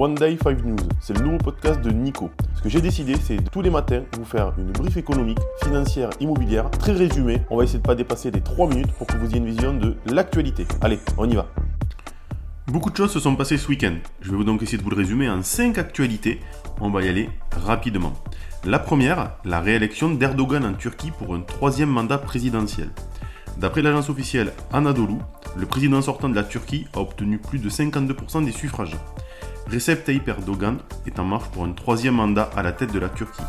One Day 5 News, c'est le nouveau podcast de Nico. Ce que j'ai décidé, c'est tous les matins vous faire une brief économique, financière, immobilière, très résumée. On va essayer de pas dépasser les 3 minutes pour que vous ayez une vision de l'actualité. Allez, on y va. Beaucoup de choses se sont passées ce week-end. Je vais donc essayer de vous le résumer en 5 actualités. On va y aller rapidement. La première, la réélection d'Erdogan en Turquie pour un troisième mandat présidentiel. D'après l'agence officielle Anadolu, le président sortant de la Turquie a obtenu plus de 52% des suffrages. Recep Tayyip Erdogan est en marche pour un troisième mandat à la tête de la Turquie.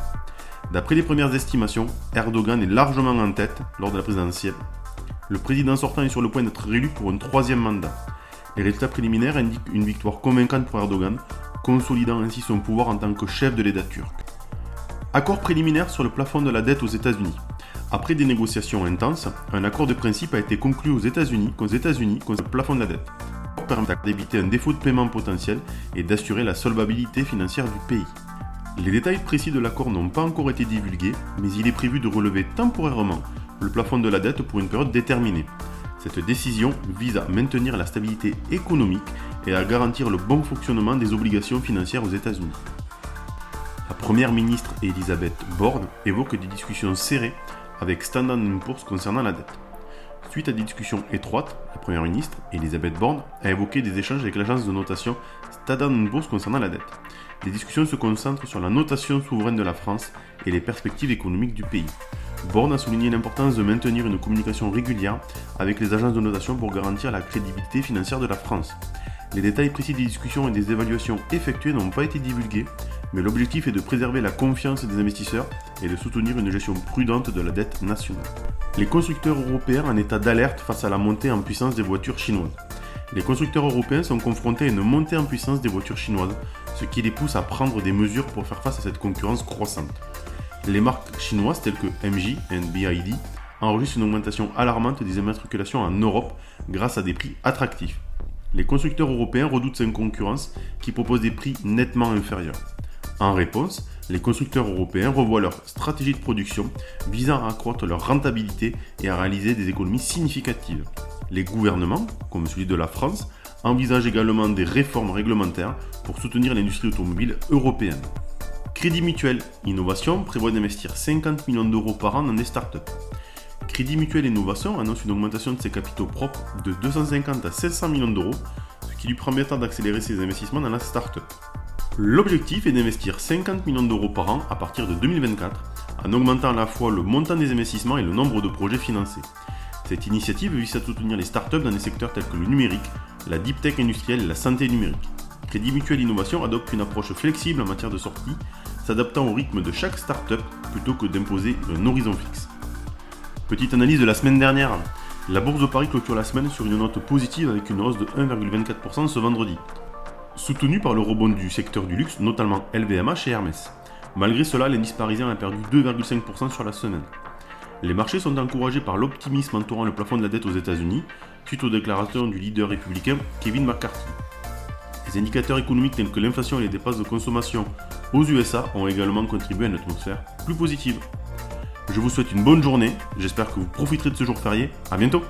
D'après les premières estimations, Erdogan est largement en tête lors de la présidentielle. Le président sortant est sur le point d'être réélu pour un troisième mandat. Les résultats préliminaires indiquent une victoire convaincante pour Erdogan, consolidant ainsi son pouvoir en tant que chef de l'État turc. Accord préliminaire sur le plafond de la dette aux États-Unis. Après des négociations intenses, un accord de principe a été conclu aux États-Unis qu'aux États-Unis concernant le plafond de la dette permet d'éviter un défaut de paiement potentiel et d'assurer la solvabilité financière du pays. Les détails précis de l'accord n'ont pas encore été divulgués, mais il est prévu de relever temporairement le plafond de la dette pour une période déterminée. Cette décision vise à maintenir la stabilité économique et à garantir le bon fonctionnement des obligations financières aux États-Unis. La première ministre Elisabeth Borne évoque des discussions serrées avec Standard Poor's concernant la dette. Suite à des discussions étroites, la Première ministre, Elisabeth Borne, a évoqué des échanges avec l'agence de notation Standard Poor's concernant la dette. Les discussions se concentrent sur la notation souveraine de la France et les perspectives économiques du pays. Borne a souligné l'importance de maintenir une communication régulière avec les agences de notation pour garantir la crédibilité financière de la France. Les détails précis des discussions et des évaluations effectuées n'ont pas été divulgués, mais l'objectif est de préserver la confiance des investisseurs et de soutenir une gestion prudente de la dette nationale. Les constructeurs européens en état d'alerte face à la montée en puissance des voitures chinoises. Les constructeurs européens sont confrontés à une montée en puissance des voitures chinoises, ce qui les pousse à prendre des mesures pour faire face à cette concurrence croissante. Les marques chinoises telles que MJ et BID enregistrent une augmentation alarmante des immatriculations en Europe grâce à des prix attractifs. Les constructeurs européens redoutent cette concurrence qui propose des prix nettement inférieurs. En réponse, les constructeurs européens revoient leur stratégie de production visant à accroître leur rentabilité et à réaliser des économies significatives. Les gouvernements, comme celui de la France, envisagent également des réformes réglementaires pour soutenir l'industrie automobile européenne. Crédit Mutuel Innovation prévoit d'investir 50 millions d'euros par an dans des startups. Crédit Mutuel Innovation annonce une augmentation de ses capitaux propres de 250 à 700 millions d'euros, ce qui lui permettra d'accélérer ses investissements dans la startup. L'objectif est d'investir 50 millions d'euros par an à partir de 2024, en augmentant à la fois le montant des investissements et le nombre de projets financés. Cette initiative vise à soutenir les startups dans des secteurs tels que le numérique, la deep tech industrielle et la santé numérique. Crédit Mutuel Innovation adopte une approche flexible en matière de sortie, s'adaptant au rythme de chaque startup plutôt que d'imposer un horizon fixe. Petite analyse de la semaine dernière. La bourse de Paris clôture la semaine sur une note positive avec une hausse de 1,24% ce vendredi soutenu par le rebond du secteur du luxe, notamment LVMH et Hermès. Malgré cela, l'indice parisien a perdu 2,5% sur la semaine. Les marchés sont encouragés par l'optimisme entourant le plafond de la dette aux États-Unis, suite aux déclarations du leader républicain Kevin McCarthy. Les indicateurs économiques tels que l'inflation et les dépenses de consommation aux USA ont également contribué à une atmosphère plus positive. Je vous souhaite une bonne journée, j'espère que vous profiterez de ce jour férié, à bientôt